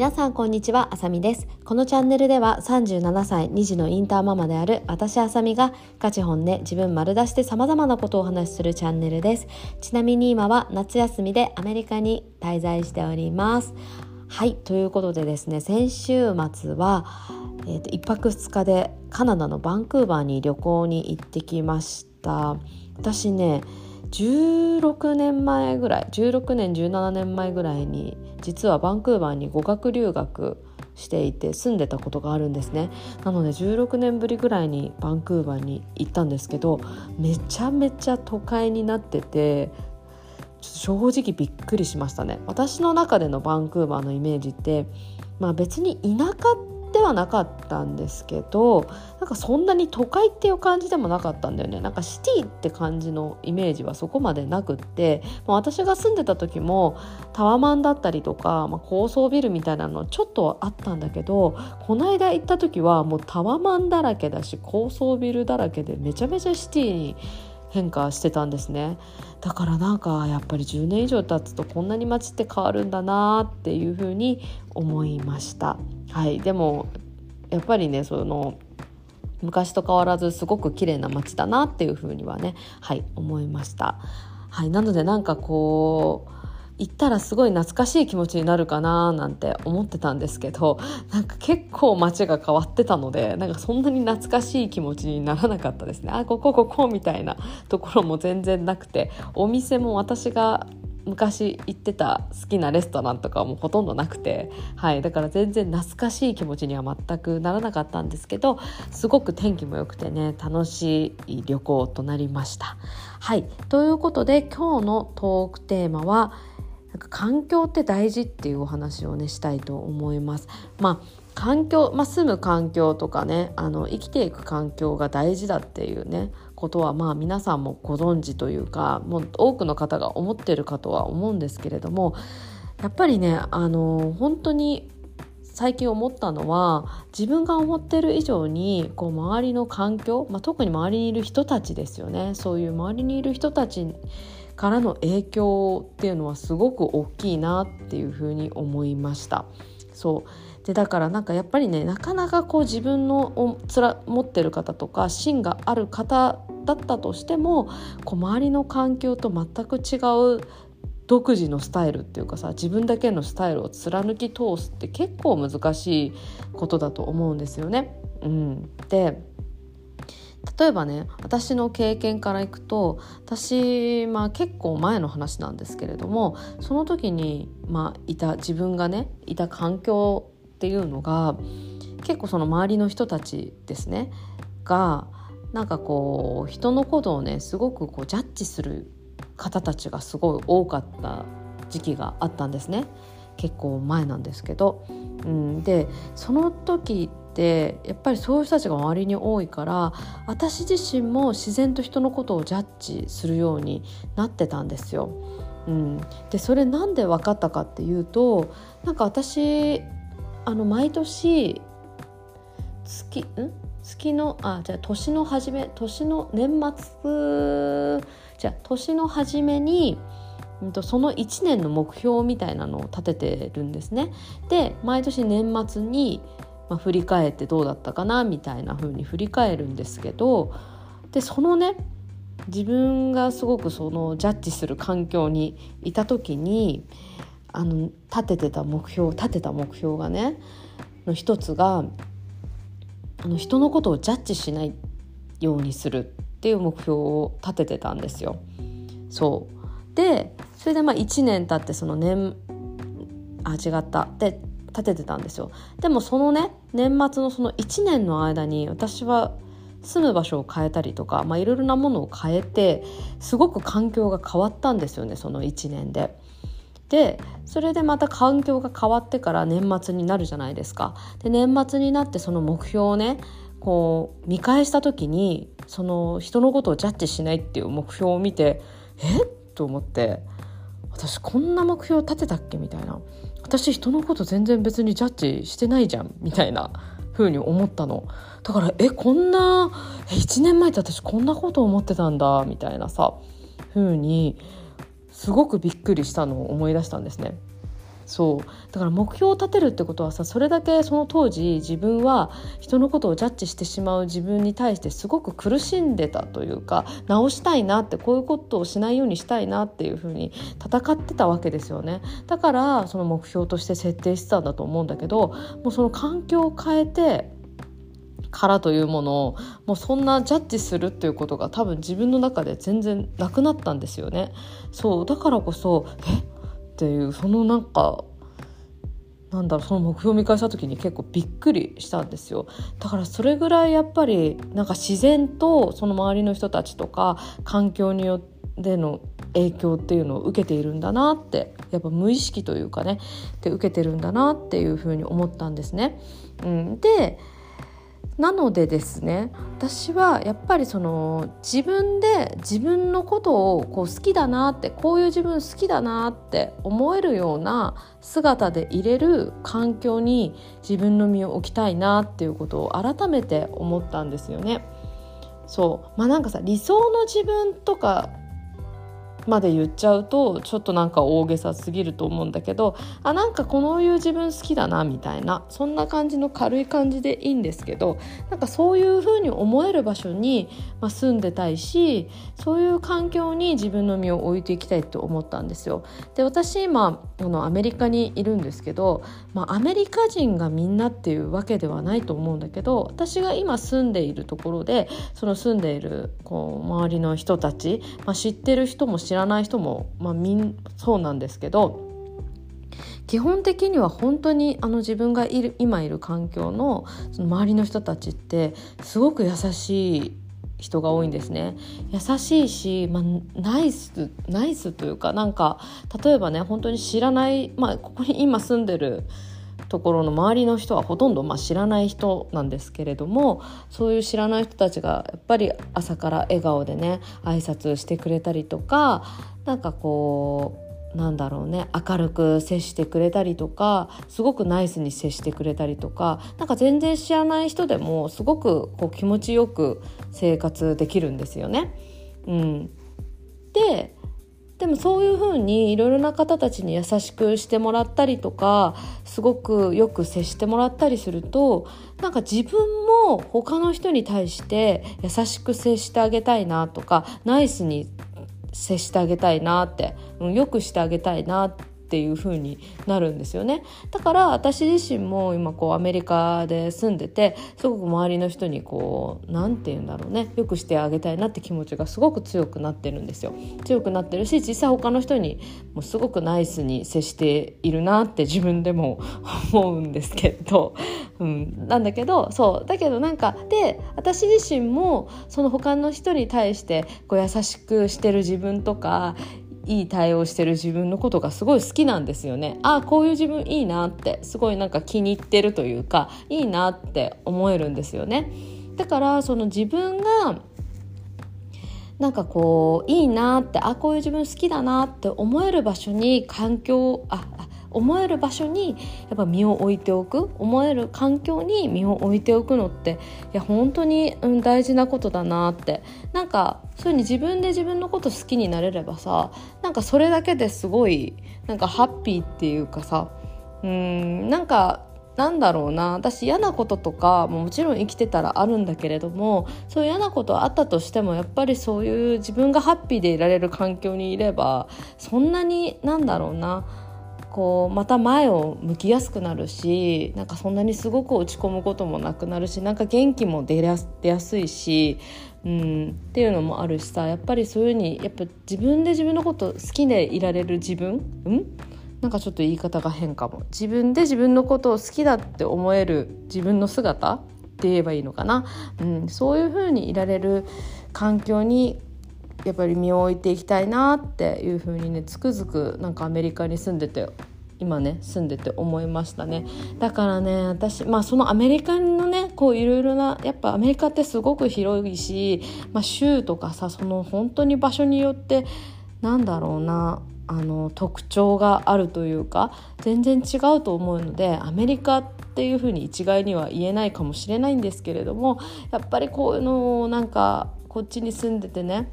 皆さんこんにちはあさみです。このチャンネルでは37歳2児のインターママである私あさみがガチ本音自分丸出して様々なことをお話しするチャンネルです。ちなみに今は夏休みでアメリカに滞在しております。はいということでですね先週末はえーと、1泊2日でカナダのバンクーバーに旅行に行ってきました。私ね16年前ぐらい16年17年前ぐらいに実はバンクーバーに語学留学していて住んでたことがあるんですね。なので16年ぶりぐらいにバンクーバーに行ったんですけどめちゃめちゃ都会になってて正直びっくりしましたね。私の中でのバンクーバーのイメージってまあ別に田舎ではなかったんですけどなんかそんなに都会っていう感じでもなかったんだよね。なんかシティって感じのイメージはそこまでなくってもう私が住んでた時もタワマンだったりとか、まあ、高層ビルみたいなのちょっとあったんだけどこの間行った時はもうタワマンだらけだし高層ビルだらけでめちゃめちゃシティに変化してたんですね。だからなんかやっぱり10年以上経つとこんなに街って変わるんだなっていうふうに思いました。はい。でもやっぱりねその昔と変わらずすごく綺麗な街だなっていうふうにはねはい思いました。はい。なのでなんかこう行ったらすごい懐かしい気持ちになるかななんて思ってたんですけどなんか結構街が変わってたのでなんかそんなに懐かしい気持ちにならなかったですねあここここみたいなところも全然なくてお店も私が昔行ってた好きなレストランとかもほとんどなくて、はい、だから全然懐かしい気持ちには全くならなかったんですけどすごく天気も良くてね楽しい旅行となりました。はいということで今日のトークテーマはなんか環境って大事っていうお話をねしたいと思います。まあ環境、まあ、住む環境とかねあの生きていく環境が大事だっていうねことはまあ皆さんもご存知というかもう多くの方が思ってるかとは思うんですけれどもやっぱりねあの本当に最近思ったのは自分が思ってる以上にこう周りの環境、まあ、特に周りにいる人たちですよねそういう周りにいる人たちからの影響っていうのはすごく大きいなっていうふうに思いました。そうでだからなんかやっぱりねなかなかこう自分のつら持ってる方とか芯がある方だったとしてもこう周りの環境と全く違う独自のスタイルっていうかさ自分だけのスタイルを貫き通すって結構難しいことだと思うんですよね。うん、で例えばね私の経験からいくと私、まあ、結構前の話なんですけれどもその時に、まあ、いた自分がねいた環境っていうのが結構その周りの人たちですねがなんかこう人のことをねすごくこうジャッジする方たちがすごい多かった時期があったんですね結構前なんですけど。うん、でその時ってやっぱりそういう人たちが周りに多いから私自身も自然と人のことをジャッジするようになってたんですよ。うん、でそれなんで分かったかっていうとなんか私あの毎年月ん？月のあじゃあ年の初め年の年末じゃあ年の初めにその1年の目標みたいなのを立ててるんですね。で毎年年末にまあ、振り返ってどうだったかなみたいな風に振り返るんですけどでそのね自分がすごくそのジャッジする環境にいた時にあの立ててた目標立てた目標がねの一つがあの人のことをジャッジしないようにするっていう目標を立ててたんですよ。そうでそれでまあ1年経ってその年あ違ったで立ててたんですよでもそのね年末のその1年の間に私は住む場所を変えたりとかいろいろなものを変えてすごく環境が変わったんですよねその1年で。でそれでまた環境が変わってから年末になるじゃないですか。で年末になってその目標をねこう見返した時にその人のことをジャッジしないっていう目標を見てえ？っと思って私こんな目標立てたっけ？みたいな私人のこと全然別にジャッジしてないじゃんみたいな風に思ったの。だからえこんなえ1年前って私こんなこと思ってたんだみたいなさ風にすごくびっくりしたのを思い出したんですね。そう。だから目標を立てるってことはさそれだけその当時自分は人のことをジャッジしてしまう自分に対してすごく苦しんでたというか直したいなってこういうことをしないようにしたいなっていうふうに戦ってたわけですよね。だからその目標として設定してたんだと思うんだけどもうその環境を変えてからというものをもうそんなジャッジするっていうことが多分自分の中で全然なくなったんですよね。そう。だからこそえ？っていうそのなんかなんだろうその目標を見返した時に結構びっくりしたんですよだからそれぐらいやっぱりなんか自然とその周りの人たちとか環境によっての影響っていうのを受けているんだなってやっぱ無意識というかねで受けてるんだなっていうふうに思ったんですね。うん、でなのでですね私はやっぱりその自分で自分のことをこう好きだなってこういう自分好きだなって思えるような姿でいれる環境に自分の身を置きたいなっていうことを改めて思ったんですよね。そうまあなんかさ理想の自分とかまで言っちゃうとちょっとなんか大げさすぎると思うんだけどあなんかこういう自分好きだなみたいなそんな感じの軽い感じでいいんですけどなんかそういう風に思える場所に、まあ、住んでたいしそういう環境に自分の身を置いていきたいと思ったんですよ。で私今このアメリカにいるんですけど、まあ、アメリカ人がみんなっていうわけではないと思うんだけど私が今住んでいるところでその住んでいるこう周りの人たち、まあ、知ってる人も知知らない人も、まあ、みんそうなんですけど基本的には本当にあの自分がいる今いる環境のその周りの人たちってすごく優しい人が多いんですね。優しいし、まあ、ナイスナイスというかなんか例えばね本当に知らない、まあ、ここに今住んでるところの周りの人はほとんどまあ知らない人なんですけれどもそういう知らない人たちがやっぱり朝から笑顔でね挨拶してくれたりとかなんかこうなんだろうね明るく接してくれたりとかすごくナイスに接してくれたりとかなんか全然知らない人でもすごくこう気持ちよく生活できるんですよね。うん、ででもそういうふうにいろいろな方たちに優しくしてもらったりとかすごくよく接してもらったりするとなんか自分も他の人に対して優しく接してあげたいなとかナイスに接してあげたいなって、うん、よくしてあげたいなってていう風になるんですよね。だから私自身も今こうアメリカで住んでてすごく周りの人にこう何て言うんだろうねよくしてあげたいなって気持ちがすごく強くなってるんですよ。強くなってるし実際他の人にもすごくナイスに接しているなって自分でも 思うんですけど、うん、なんだけどそう。だけどなんかで私自身もその他の人に対してこう優しくしてる自分とかいい対応してる自分のことがすごい好きなんですよね。ああこういう自分いいなってすごいなんか気に入ってるというかいいなって思えるんですよね。だからその自分がなんかこういいなってあこういう自分好きだなって思える場所に環境あ思える場所にやっぱ身を置いておく思える環境に身を置いておくのっていや本当に、うん、大事なことだなって。なんかそういうふうに自分で自分のこと好きになれればさなんかそれだけですごいなんかハッピーっていうかさうんなんかなんだろうな。私嫌なこととかももちろん生きてたらあるんだけれどもそういう嫌なことあったとしてもやっぱりそういう自分がハッピーでいられる環境にいればそんなになんだろうな。こうまた前を向きやすくなるしなんかそんなにすごく落ち込むこともなくなるしなんか元気も出やすいし、うん、っていうのもあるしさやっぱりそういうふうにやっぱ自分で自分のこと好きでいられる自分、うん、なんかちょっと言い方が変かも。自分で自分のことを好きだって思える自分の姿って言えばいいのかな、うん、そういうふうにいられる環境にやっぱり身を置いていきたいなっていうふうにねつくづくなんかアメリカに住んでて今ね住んでて思いましたね。だからね私まあそのアメリカのねこういろいろなやっぱアメリカってすごく広いし、まあ、州とかさその本当に場所によってなんだろうなあの特徴があるというか全然違うと思うのでアメリカっていうふうに一概には言えないかもしれないんですけれどもやっぱりこういうのをなんかこっちに住んでてね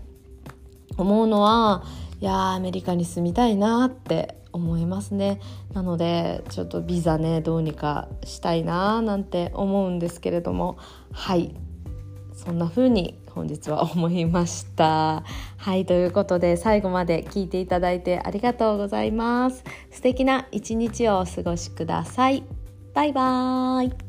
思うのはいやーアメリカに住みたいなって思いますね。なのでちょっとビザねどうにかしたいななんて思うんですけれども。はい。そんな風に本日は思いました。はいということで最後まで聞いていただいてありがとうございます。素敵な一日をお過ごしください。バイバーイ。